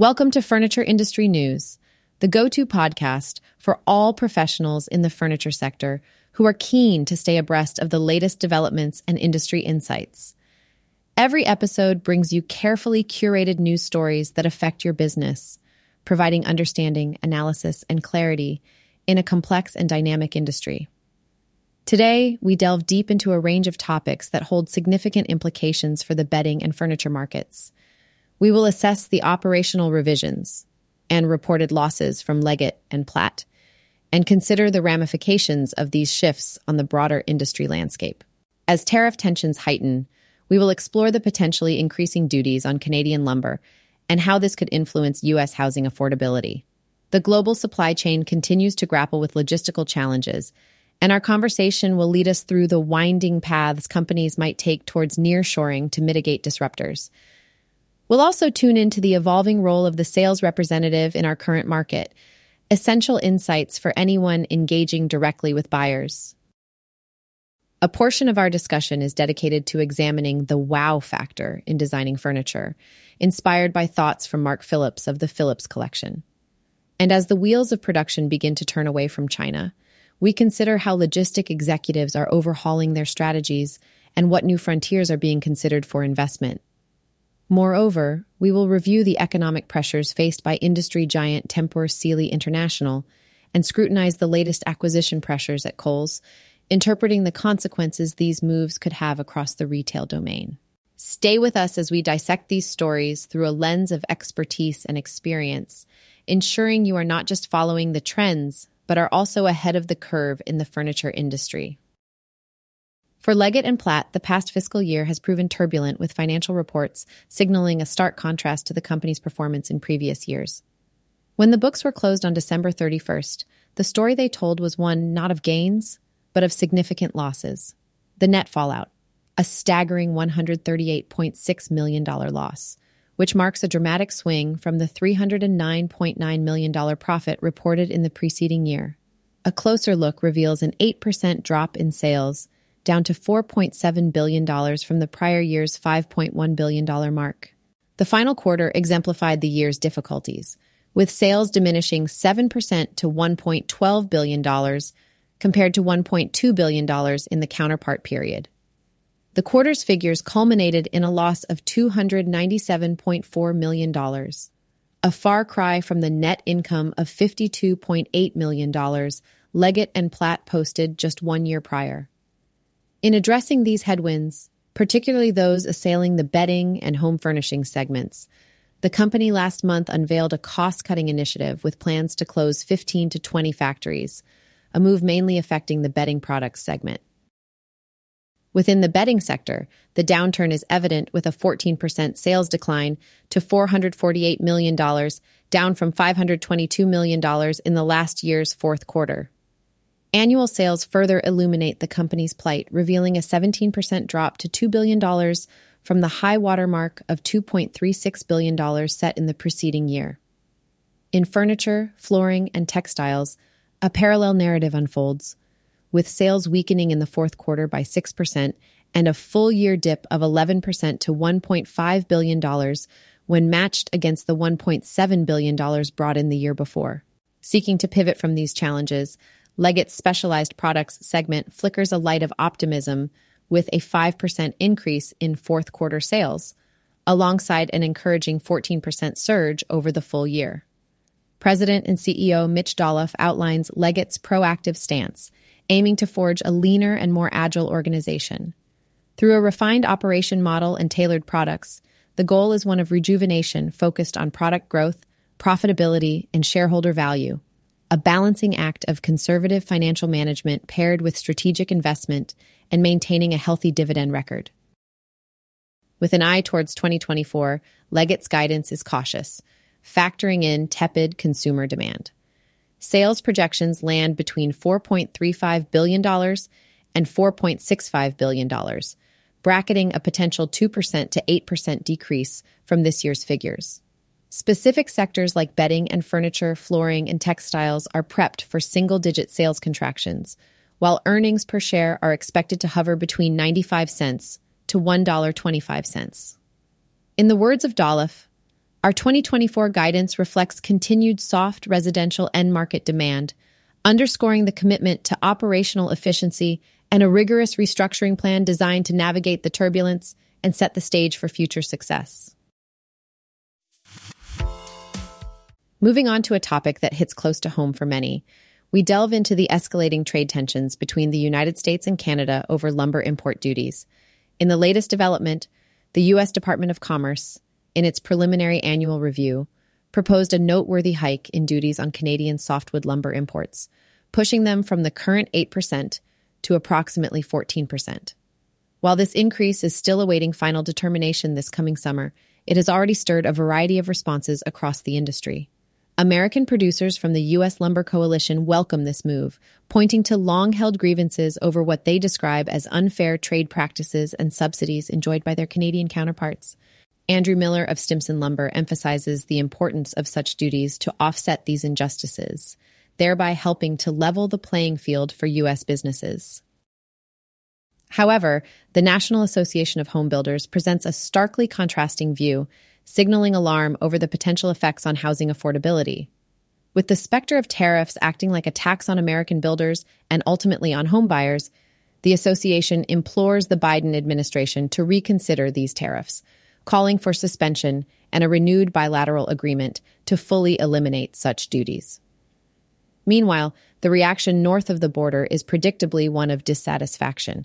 Welcome to Furniture Industry News, the go to podcast for all professionals in the furniture sector who are keen to stay abreast of the latest developments and industry insights. Every episode brings you carefully curated news stories that affect your business, providing understanding, analysis, and clarity in a complex and dynamic industry. Today, we delve deep into a range of topics that hold significant implications for the bedding and furniture markets. We will assess the operational revisions and reported losses from Leggett and Platt and consider the ramifications of these shifts on the broader industry landscape. As tariff tensions heighten, we will explore the potentially increasing duties on Canadian lumber and how this could influence U.S. housing affordability. The global supply chain continues to grapple with logistical challenges, and our conversation will lead us through the winding paths companies might take towards nearshoring to mitigate disruptors. We'll also tune into the evolving role of the sales representative in our current market, essential insights for anyone engaging directly with buyers. A portion of our discussion is dedicated to examining the wow factor in designing furniture, inspired by thoughts from Mark Phillips of the Phillips Collection. And as the wheels of production begin to turn away from China, we consider how logistic executives are overhauling their strategies and what new frontiers are being considered for investment. Moreover, we will review the economic pressures faced by industry giant Tempur Sealy International and scrutinize the latest acquisition pressures at Kohl's, interpreting the consequences these moves could have across the retail domain. Stay with us as we dissect these stories through a lens of expertise and experience, ensuring you are not just following the trends, but are also ahead of the curve in the furniture industry. For Leggett and Platt, the past fiscal year has proven turbulent with financial reports signaling a stark contrast to the company's performance in previous years. When the books were closed on December 31st, the story they told was one not of gains, but of significant losses. The net fallout, a staggering $138.6 million loss, which marks a dramatic swing from the $309.9 million profit reported in the preceding year. A closer look reveals an 8% drop in sales down to $4.7 billion from the prior year's $5.1 billion mark. The final quarter exemplified the year's difficulties, with sales diminishing 7% to $1.12 billion compared to $1.2 billion in the counterpart period. The quarter's figures culminated in a loss of $297.4 million, a far cry from the net income of $52.8 million Leggett and Platt posted just one year prior. In addressing these headwinds, particularly those assailing the bedding and home furnishing segments, the company last month unveiled a cost cutting initiative with plans to close 15 to 20 factories, a move mainly affecting the bedding products segment. Within the bedding sector, the downturn is evident with a 14% sales decline to $448 million, down from $522 million in the last year's fourth quarter. Annual sales further illuminate the company's plight, revealing a 17% drop to $2 billion from the high watermark of $2.36 billion set in the preceding year. In furniture, flooring, and textiles, a parallel narrative unfolds, with sales weakening in the fourth quarter by 6% and a full year dip of 11% to $1.5 billion when matched against the $1.7 billion brought in the year before. Seeking to pivot from these challenges, Leggett's specialized products segment flickers a light of optimism with a 5% increase in fourth quarter sales, alongside an encouraging 14% surge over the full year. President and CEO Mitch Dolloff outlines Leggett's proactive stance, aiming to forge a leaner and more agile organization. Through a refined operation model and tailored products, the goal is one of rejuvenation focused on product growth, profitability, and shareholder value a balancing act of conservative financial management paired with strategic investment and maintaining a healthy dividend record. With an eye towards 2024, Leggett's guidance is cautious, factoring in tepid consumer demand. Sales projections land between $4.35 billion and $4.65 billion, bracketing a potential 2% to 8% decrease from this year's figures. Specific sectors like bedding and furniture, flooring, and textiles are prepped for single digit sales contractions, while earnings per share are expected to hover between 95 cents to $1.25. In the words of Dolloff, Our 2024 guidance reflects continued soft residential end market demand, underscoring the commitment to operational efficiency and a rigorous restructuring plan designed to navigate the turbulence and set the stage for future success. Moving on to a topic that hits close to home for many, we delve into the escalating trade tensions between the United States and Canada over lumber import duties. In the latest development, the U.S. Department of Commerce, in its preliminary annual review, proposed a noteworthy hike in duties on Canadian softwood lumber imports, pushing them from the current 8% to approximately 14%. While this increase is still awaiting final determination this coming summer, it has already stirred a variety of responses across the industry. American producers from the U.S. Lumber Coalition welcome this move, pointing to long held grievances over what they describe as unfair trade practices and subsidies enjoyed by their Canadian counterparts. Andrew Miller of Stimson Lumber emphasizes the importance of such duties to offset these injustices, thereby helping to level the playing field for U.S. businesses. However, the National Association of Home Builders presents a starkly contrasting view signaling alarm over the potential effects on housing affordability. With the specter of tariffs acting like a tax on American builders and ultimately on homebuyers, the association implores the Biden administration to reconsider these tariffs, calling for suspension and a renewed bilateral agreement to fully eliminate such duties. Meanwhile, the reaction north of the border is predictably one of dissatisfaction,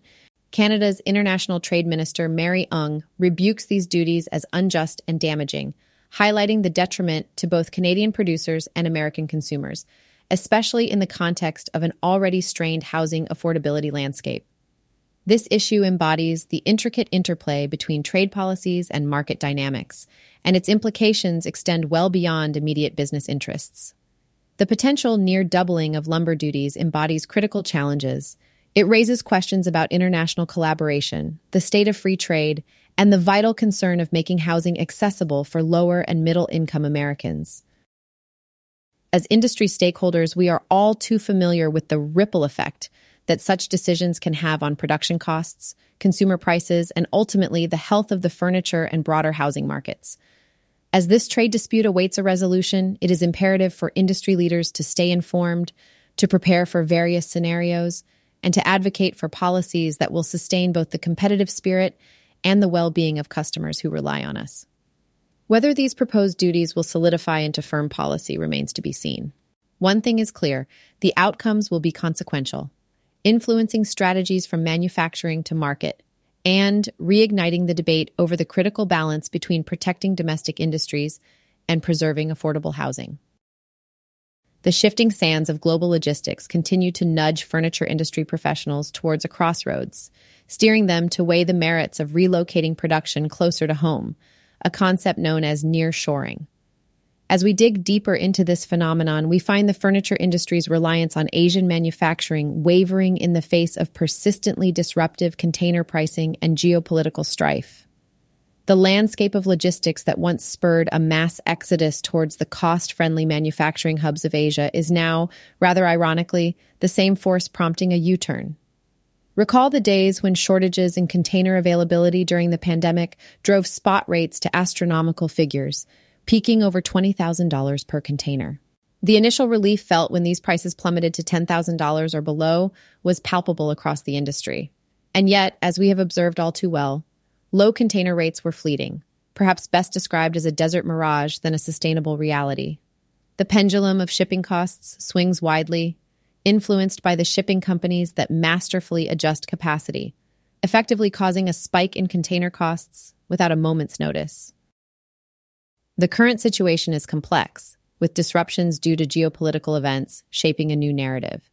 Canada's International Trade Minister Mary Ng rebukes these duties as unjust and damaging, highlighting the detriment to both Canadian producers and American consumers, especially in the context of an already strained housing affordability landscape. This issue embodies the intricate interplay between trade policies and market dynamics, and its implications extend well beyond immediate business interests. The potential near doubling of lumber duties embodies critical challenges it raises questions about international collaboration, the state of free trade, and the vital concern of making housing accessible for lower and middle income Americans. As industry stakeholders, we are all too familiar with the ripple effect that such decisions can have on production costs, consumer prices, and ultimately the health of the furniture and broader housing markets. As this trade dispute awaits a resolution, it is imperative for industry leaders to stay informed, to prepare for various scenarios, and to advocate for policies that will sustain both the competitive spirit and the well being of customers who rely on us. Whether these proposed duties will solidify into firm policy remains to be seen. One thing is clear the outcomes will be consequential, influencing strategies from manufacturing to market, and reigniting the debate over the critical balance between protecting domestic industries and preserving affordable housing. The shifting sands of global logistics continue to nudge furniture industry professionals towards a crossroads, steering them to weigh the merits of relocating production closer to home, a concept known as nearshoring. As we dig deeper into this phenomenon, we find the furniture industry's reliance on Asian manufacturing wavering in the face of persistently disruptive container pricing and geopolitical strife. The landscape of logistics that once spurred a mass exodus towards the cost friendly manufacturing hubs of Asia is now, rather ironically, the same force prompting a U turn. Recall the days when shortages in container availability during the pandemic drove spot rates to astronomical figures, peaking over $20,000 per container. The initial relief felt when these prices plummeted to $10,000 or below was palpable across the industry. And yet, as we have observed all too well, Low container rates were fleeting, perhaps best described as a desert mirage than a sustainable reality. The pendulum of shipping costs swings widely, influenced by the shipping companies that masterfully adjust capacity, effectively causing a spike in container costs without a moment's notice. The current situation is complex, with disruptions due to geopolitical events shaping a new narrative.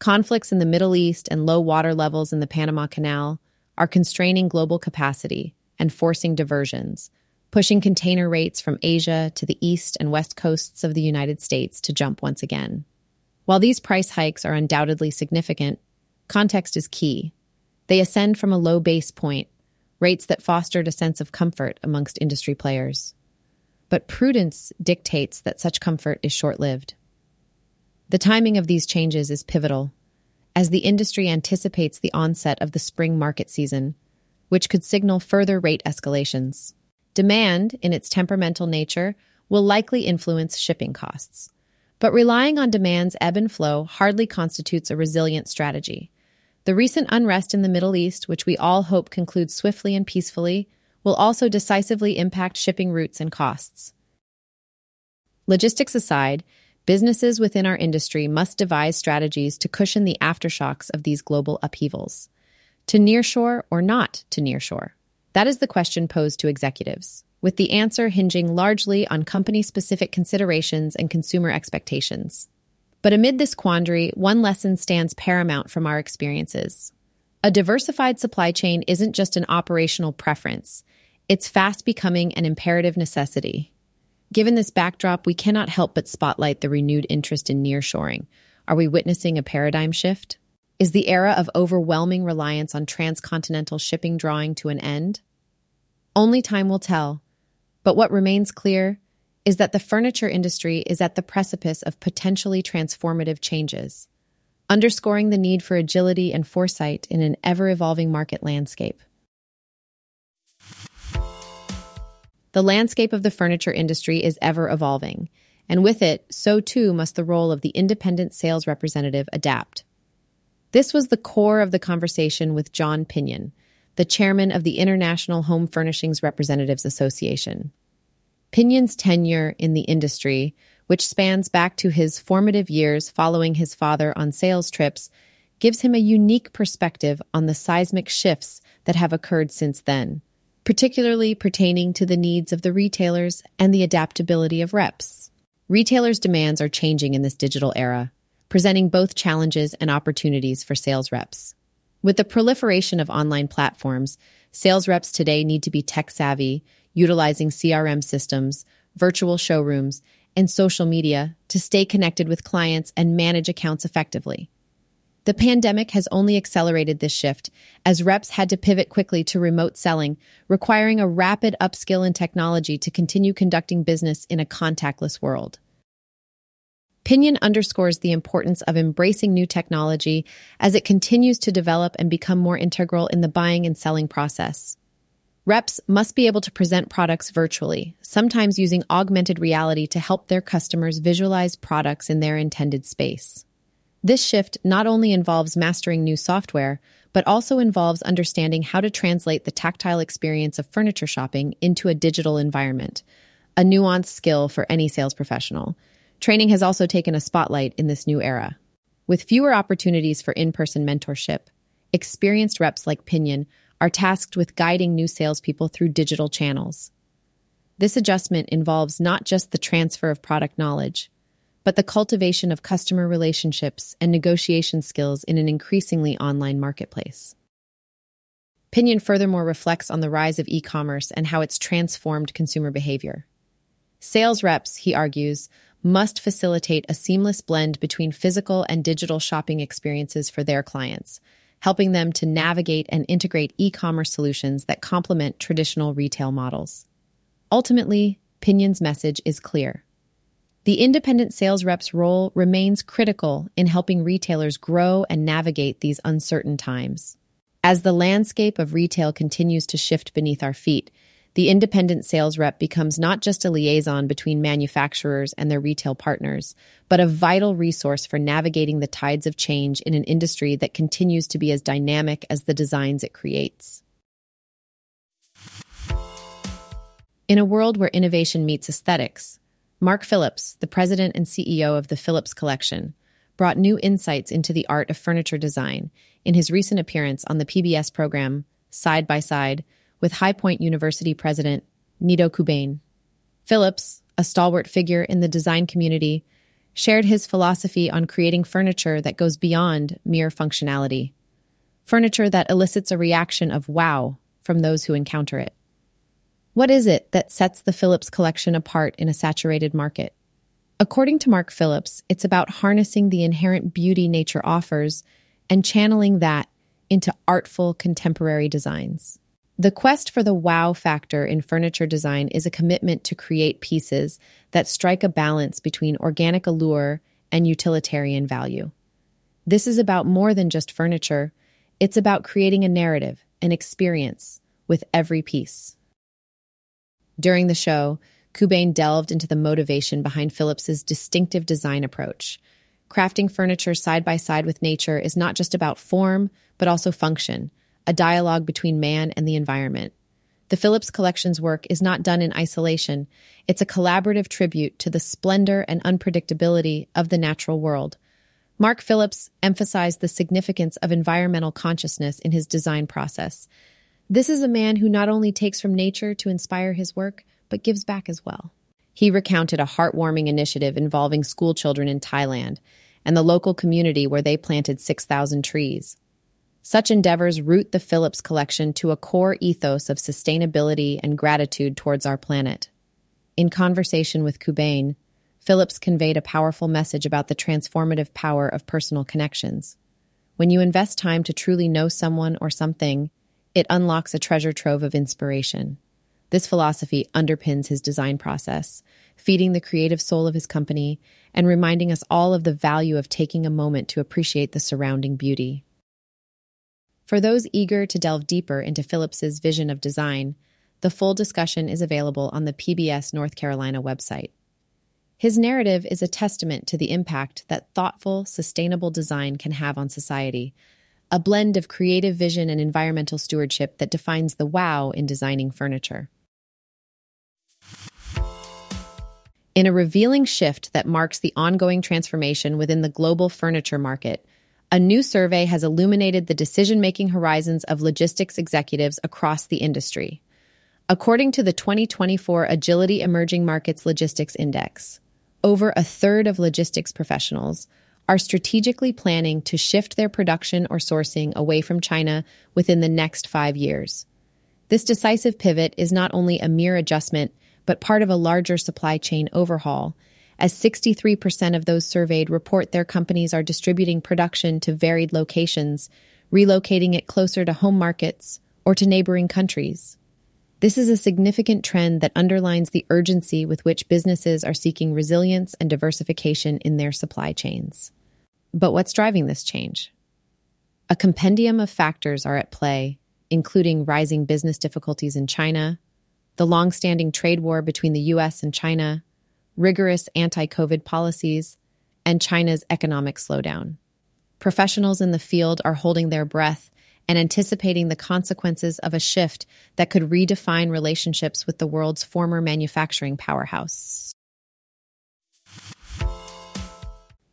Conflicts in the Middle East and low water levels in the Panama Canal are constraining global capacity and forcing diversions, pushing container rates from Asia to the east and west coasts of the United States to jump once again. While these price hikes are undoubtedly significant, context is key. They ascend from a low base point, rates that fostered a sense of comfort amongst industry players. But prudence dictates that such comfort is short lived. The timing of these changes is pivotal as the industry anticipates the onset of the spring market season, which could signal further rate escalations. Demand, in its temperamental nature, will likely influence shipping costs. But relying on demand's ebb and flow hardly constitutes a resilient strategy. The recent unrest in the Middle East, which we all hope concludes swiftly and peacefully, will also decisively impact shipping routes and costs. Logistics aside, businesses within our industry must devise strategies to cushion the aftershocks of these global upheavals. To nearshore or not to nearshore? That is the question posed to executives, with the answer hinging largely on company specific considerations and consumer expectations. But amid this quandary, one lesson stands paramount from our experiences. A diversified supply chain isn't just an operational preference, it's fast becoming an imperative necessity. Given this backdrop, we cannot help but spotlight the renewed interest in nearshoring. Are we witnessing a paradigm shift? Is the era of overwhelming reliance on transcontinental shipping drawing to an end? Only time will tell. But what remains clear is that the furniture industry is at the precipice of potentially transformative changes, underscoring the need for agility and foresight in an ever evolving market landscape. The landscape of the furniture industry is ever evolving, and with it, so too must the role of the independent sales representative adapt. This was the core of the conversation with John Pinion, the chairman of the International Home Furnishings Representatives Association. Pinion's tenure in the industry, which spans back to his formative years following his father on sales trips, gives him a unique perspective on the seismic shifts that have occurred since then, particularly pertaining to the needs of the retailers and the adaptability of reps. Retailers' demands are changing in this digital era, presenting both challenges and opportunities for sales reps. With the proliferation of online platforms, sales reps today need to be tech savvy, utilizing CRM systems, virtual showrooms, and social media to stay connected with clients and manage accounts effectively. The pandemic has only accelerated this shift as reps had to pivot quickly to remote selling, requiring a rapid upskill in technology to continue conducting business in a contactless world. Pinion underscores the importance of embracing new technology as it continues to develop and become more integral in the buying and selling process. Reps must be able to present products virtually, sometimes using augmented reality to help their customers visualize products in their intended space. This shift not only involves mastering new software, but also involves understanding how to translate the tactile experience of furniture shopping into a digital environment, a nuanced skill for any sales professional. Training has also taken a spotlight in this new era. With fewer opportunities for in person mentorship, experienced reps like Pinion are tasked with guiding new salespeople through digital channels. This adjustment involves not just the transfer of product knowledge, but the cultivation of customer relationships and negotiation skills in an increasingly online marketplace. Pinion furthermore reflects on the rise of e commerce and how it's transformed consumer behavior. Sales reps, he argues, must facilitate a seamless blend between physical and digital shopping experiences for their clients, helping them to navigate and integrate e commerce solutions that complement traditional retail models. Ultimately, Pinion's message is clear. The independent sales rep's role remains critical in helping retailers grow and navigate these uncertain times. As the landscape of retail continues to shift beneath our feet, the independent sales rep becomes not just a liaison between manufacturers and their retail partners, but a vital resource for navigating the tides of change in an industry that continues to be as dynamic as the designs it creates. In a world where innovation meets aesthetics, Mark Phillips, the president and CEO of the Phillips Collection, brought new insights into the art of furniture design in his recent appearance on the PBS program Side by Side with High Point University president Nido Qubein. Phillips, a stalwart figure in the design community, shared his philosophy on creating furniture that goes beyond mere functionality. Furniture that elicits a reaction of wow from those who encounter it. What is it that sets the Phillips collection apart in a saturated market? According to Mark Phillips, it's about harnessing the inherent beauty nature offers and channeling that into artful contemporary designs. The quest for the wow factor in furniture design is a commitment to create pieces that strike a balance between organic allure and utilitarian value. This is about more than just furniture, it's about creating a narrative, an experience, with every piece. During the show, Qubein delved into the motivation behind Phillips's distinctive design approach. Crafting furniture side by side with nature is not just about form, but also function, a dialogue between man and the environment. The Phillips Collection's work is not done in isolation. It's a collaborative tribute to the splendor and unpredictability of the natural world. Mark Phillips emphasized the significance of environmental consciousness in his design process. This is a man who not only takes from nature to inspire his work, but gives back as well. He recounted a heartwarming initiative involving schoolchildren in Thailand and the local community where they planted 6,000 trees. Such endeavors root the Phillips collection to a core ethos of sustainability and gratitude towards our planet. In conversation with Qubein, Phillips conveyed a powerful message about the transformative power of personal connections. When you invest time to truly know someone or something, it unlocks a treasure trove of inspiration. This philosophy underpins his design process, feeding the creative soul of his company and reminding us all of the value of taking a moment to appreciate the surrounding beauty. For those eager to delve deeper into Phillips's vision of design, the full discussion is available on the PBS North Carolina website. His narrative is a testament to the impact that thoughtful, sustainable design can have on society, a blend of creative vision and environmental stewardship that defines the wow in designing furniture. In a revealing shift that marks the ongoing transformation within the global furniture market, a new survey has illuminated the decision making horizons of logistics executives across the industry. According to the 2024 Agility Emerging Markets Logistics Index, over a third of logistics professionals are strategically planning to shift their production or sourcing away from China within the next five years. This decisive pivot is not only a mere adjustment, but part of a larger supply chain overhaul as 63% of those surveyed report their companies are distributing production to varied locations, relocating it closer to home markets or to neighboring countries. This is a significant trend that underlines the urgency with which businesses are seeking resilience and diversification in their supply chains. But what's driving this change? A compendium of factors are at play, including rising business difficulties in China, the long-standing trade war between the US and China, rigorous anti COVID policies, and China's economic slowdown. Professionals in the field are holding their breath and anticipating the consequences of a shift that could redefine relationships with the world's former manufacturing powerhouse.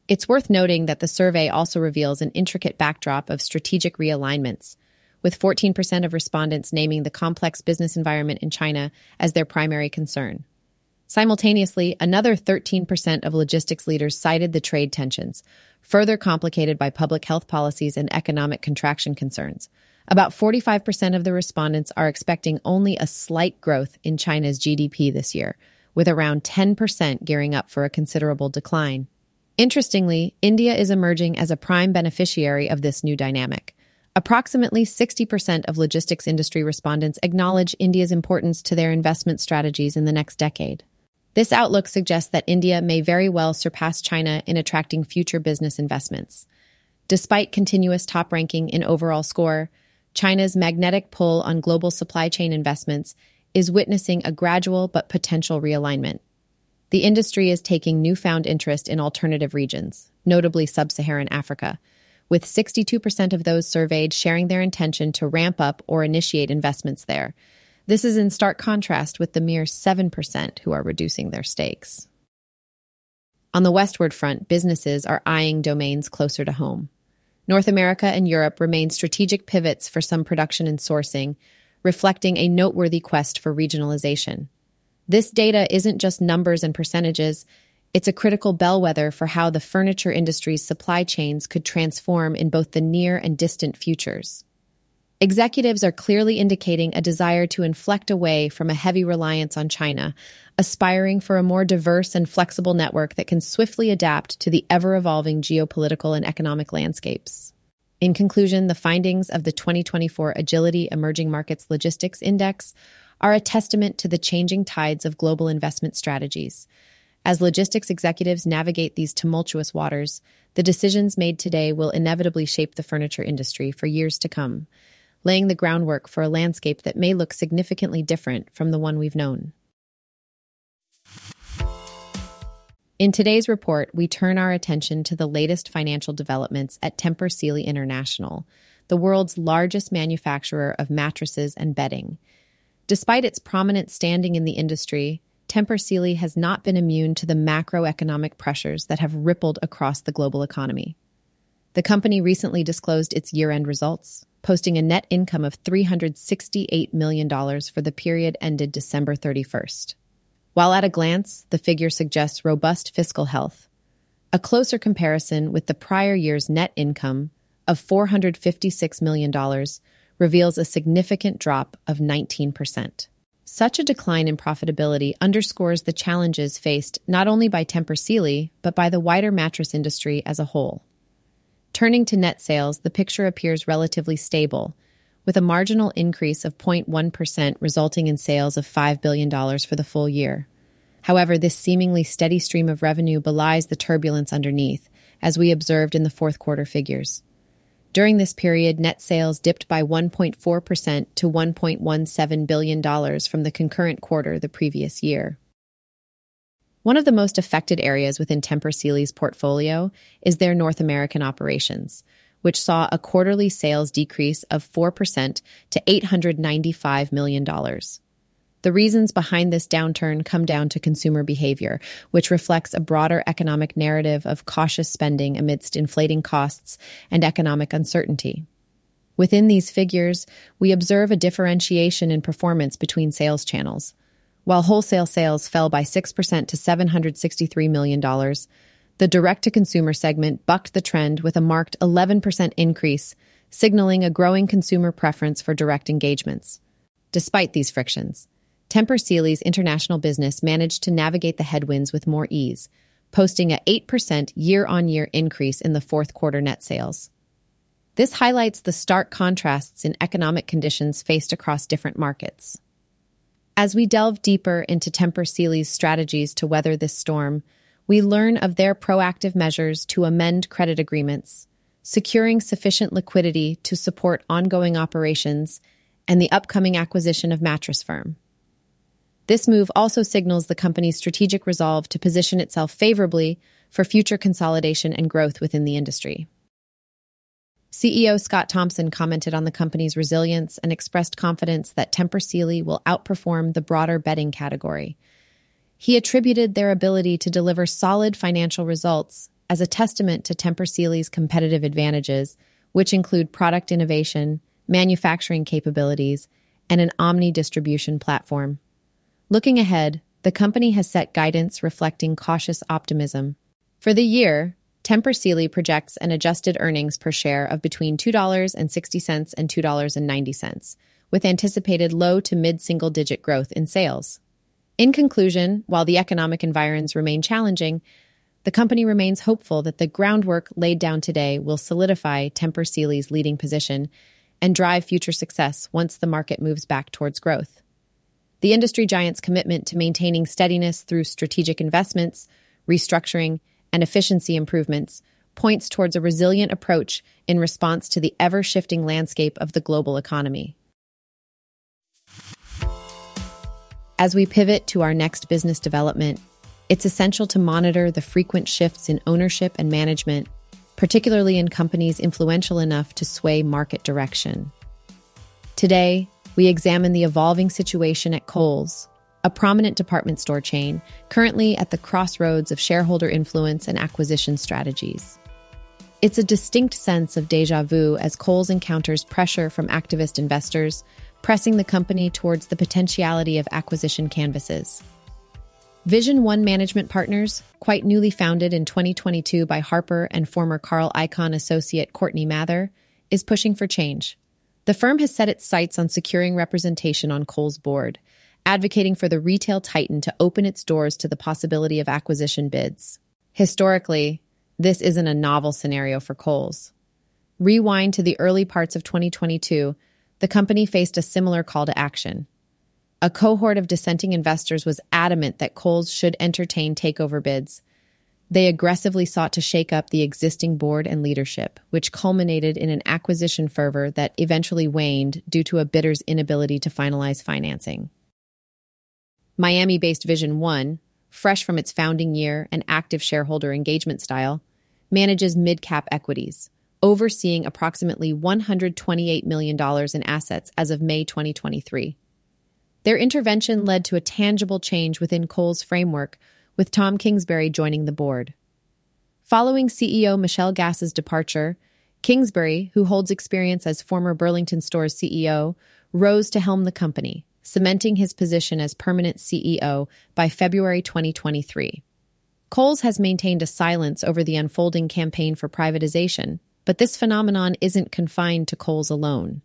It's worth noting that the survey also reveals an intricate backdrop of strategic realignments, with 14% of respondents naming the complex business environment in China as their primary concern. Simultaneously, another 13% of logistics leaders cited the trade tensions, further complicated by public health policies and economic contraction concerns. About 45% of the respondents are expecting only a slight growth in China's GDP this year, with around 10% gearing up for a considerable decline. Interestingly, India is emerging as a prime beneficiary of this new dynamic. Approximately 60% of logistics industry respondents acknowledge India's importance to their investment strategies in the next decade. This outlook suggests that India may very well surpass China in attracting future business investments. Despite continuous top ranking in overall score, China's magnetic pull on global supply chain investments is witnessing a gradual but potential realignment. The industry is taking newfound interest in alternative regions, notably sub Saharan Africa, with 62% of those surveyed sharing their intention to ramp up or initiate investments there, this is in stark contrast with the mere 7% who are reducing their stakes. On the westward front, businesses are eyeing domains closer to home. North America and Europe remain strategic pivots for some production and sourcing, reflecting a noteworthy quest for regionalization. This data isn't just numbers and percentages, it's a critical bellwether for how the furniture industry's supply chains could transform in both the near and distant futures. Executives are clearly indicating a desire to inflect away from a heavy reliance on China, aspiring for a more diverse and flexible network that can swiftly adapt to the ever evolving geopolitical and economic landscapes. In conclusion, the findings of the 2024 Agility Emerging Markets Logistics Index are a testament to the changing tides of global investment strategies. As logistics executives navigate these tumultuous waters, the decisions made today will inevitably shape the furniture industry for years to come, laying the groundwork for a landscape that may look significantly different from the one we've known. In today's report, we turn our attention to the latest financial developments at Tempur Sealy International, the world's largest manufacturer of mattresses and bedding. Despite its prominent standing in the industry, Tempur Sealy has not been immune to the macroeconomic pressures that have rippled across the global economy. The company recently disclosed its year end results, posting a net income of $368 million for the period ended December 31st. While at a glance, the figure suggests robust fiscal health, a closer comparison with the prior year's net income of $456 million reveals a significant drop of 19%. Such a decline in profitability underscores the challenges faced not only by Tempur Sealy, but by the wider mattress industry as a whole. Turning to net sales, the picture appears relatively stable, with a marginal increase of 0.1% resulting in sales of $5 billion for the full year. However, this seemingly steady stream of revenue belies the turbulence underneath, as we observed in the fourth quarter figures. During this period, net sales dipped by 1.4% to $1.17 billion from the concurrent quarter the previous year. One of the most affected areas within Tempur Sealy's portfolio is their North American operations, which saw a quarterly sales decrease of 4% to $895 million. The reasons behind this downturn come down to consumer behavior, which reflects a broader economic narrative of cautious spending amidst inflating costs and economic uncertainty. Within these figures, we observe a differentiation in performance between sales channels. While wholesale sales fell by 6% to $763 million, the direct to consumer segment bucked the trend with a marked 11% increase, signaling a growing consumer preference for direct engagements. Despite these frictions, Tempur Sealy's international business managed to navigate the headwinds with more ease, posting a 8% year on year increase in the fourth quarter net sales. This highlights the stark contrasts in economic conditions faced across different markets. As we delve deeper into Tempur Sealy's strategies to weather this storm, we learn of their proactive measures to amend credit agreements, securing sufficient liquidity to support ongoing operations, and the upcoming acquisition of Mattress Firm. This move also signals the company's strategic resolve to position itself favorably for future consolidation and growth within the industry. CEO Scott Thompson commented on the company's resilience and expressed confidence that Tempur Sealy will outperform the broader bedding category. He attributed their ability to deliver solid financial results as a testament to Tempur Sealy's competitive advantages, which include product innovation, manufacturing capabilities, and an omni distribution platform. Looking ahead, the company has set guidance reflecting cautious optimism. For the year, Tempur Sealy projects an adjusted earnings per share of between $2.60 and $2.90, with anticipated low to mid single digit growth in sales. In conclusion, while the economic environs remain challenging, the company remains hopeful that the groundwork laid down today will solidify Tempur Sealy's leading position and drive future success once the market moves back towards growth. The industry giant's commitment to maintaining steadiness through strategic investments, restructuring, and efficiency improvements points towards a resilient approach in response to the ever shifting landscape of the global economy. As we pivot to our next business development, it's essential to monitor the frequent shifts in ownership and management, particularly in companies influential enough to sway market direction. Today, we examine the evolving situation at Kohl's, a prominent department store chain, currently at the crossroads of shareholder influence and acquisition strategies. It's a distinct sense of deja vu as Kohl's encounters pressure from activist investors, pressing the company towards the potentiality of acquisition canvases. Vision One Management Partners, quite newly founded in 2022 by Harper and former Carl Icahn associate Courtney Mather, is pushing for change. The firm has set its sights on securing representation on Kohl's board, advocating for the retail titan to open its doors to the possibility of acquisition bids. Historically, this isn't a novel scenario for Kohl's. Rewind to the early parts of 2022, the company faced a similar call to action. A cohort of dissenting investors was adamant that Kohl's should entertain takeover bids. They aggressively sought to shake up the existing board and leadership, which culminated in an acquisition fervor that eventually waned due to a bidder's inability to finalize financing. Miami based Vision One, fresh from its founding year and active shareholder engagement style, manages mid-cap equities, overseeing approximately $128 million in assets as of May 2023. Their intervention led to a tangible change within Kohl's framework, with Tom Kingsbury joining the board. Following CEO Michelle Gass's departure, Kingsbury, who holds experience as former Burlington Stores CEO, rose to helm the company, cementing his position as permanent CEO by February 2023. Kohl's has maintained a silence over the unfolding campaign for privatization, but this phenomenon isn't confined to Kohl's alone.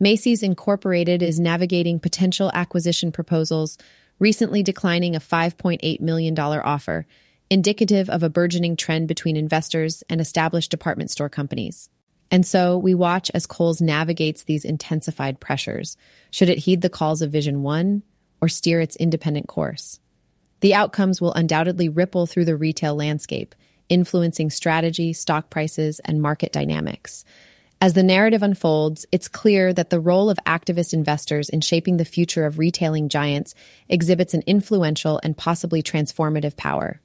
Macy's Incorporated is navigating potential acquisition proposals, recently declining a $5.8 million offer, indicative of a burgeoning trend between investors and established department store companies. And so we watch as Kohl's navigates these intensified pressures. Should it heed the calls of Vision One or steer its independent course? The outcomes will undoubtedly ripple through the retail landscape, influencing strategy, stock prices, and market dynamics. As the narrative unfolds, it's clear that the role of activist investors in shaping the future of retailing giants exhibits an influential and possibly transformative power.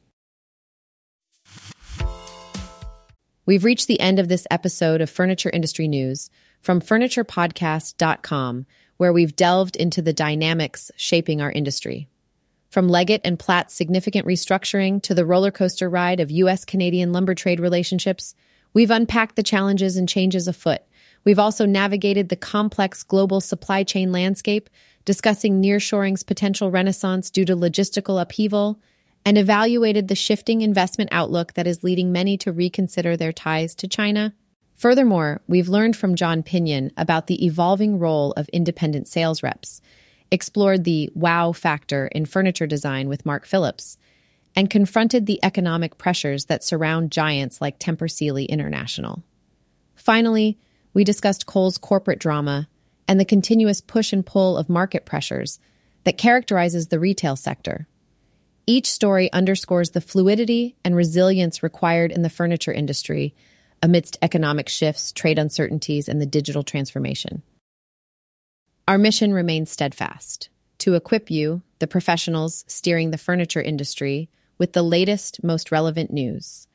We've reached the end of this episode of Furniture Industry News from FurniturePodcast.com, where we've delved into the dynamics shaping our industry. From Leggett and Platt's significant restructuring to the roller coaster ride of U.S. Canadian lumber trade relationships, we've unpacked the challenges and changes afoot. We've also navigated the complex global supply chain landscape, discussing nearshoring's potential renaissance due to logistical upheaval, and evaluated the shifting investment outlook that is leading many to reconsider their ties to China. Furthermore, we've learned from John Pinion about the evolving role of independent sales reps explored the wow factor in furniture design with Mark Phillips, and confronted the economic pressures that surround giants like Tempur Sealy International. Finally, we discussed Kohl's corporate drama and the continuous push and pull of market pressures that characterizes the retail sector. Each story underscores the fluidity and resilience required in the furniture industry amidst economic shifts, trade uncertainties, and the digital transformation. Our mission remains steadfast to equip you, the professionals steering the furniture industry, with the latest, most relevant news.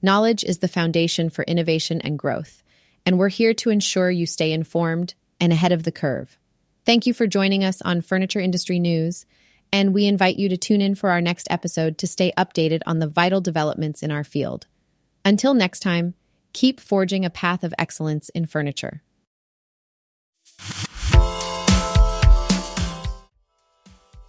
Knowledge is the foundation for innovation and growth, and we're here to ensure you stay informed and ahead of the curve. Thank you for joining us on Furniture Industry News, and we invite you to tune in for our next episode to stay updated on the vital developments in our field. Until next time, keep forging a path of excellence in furniture.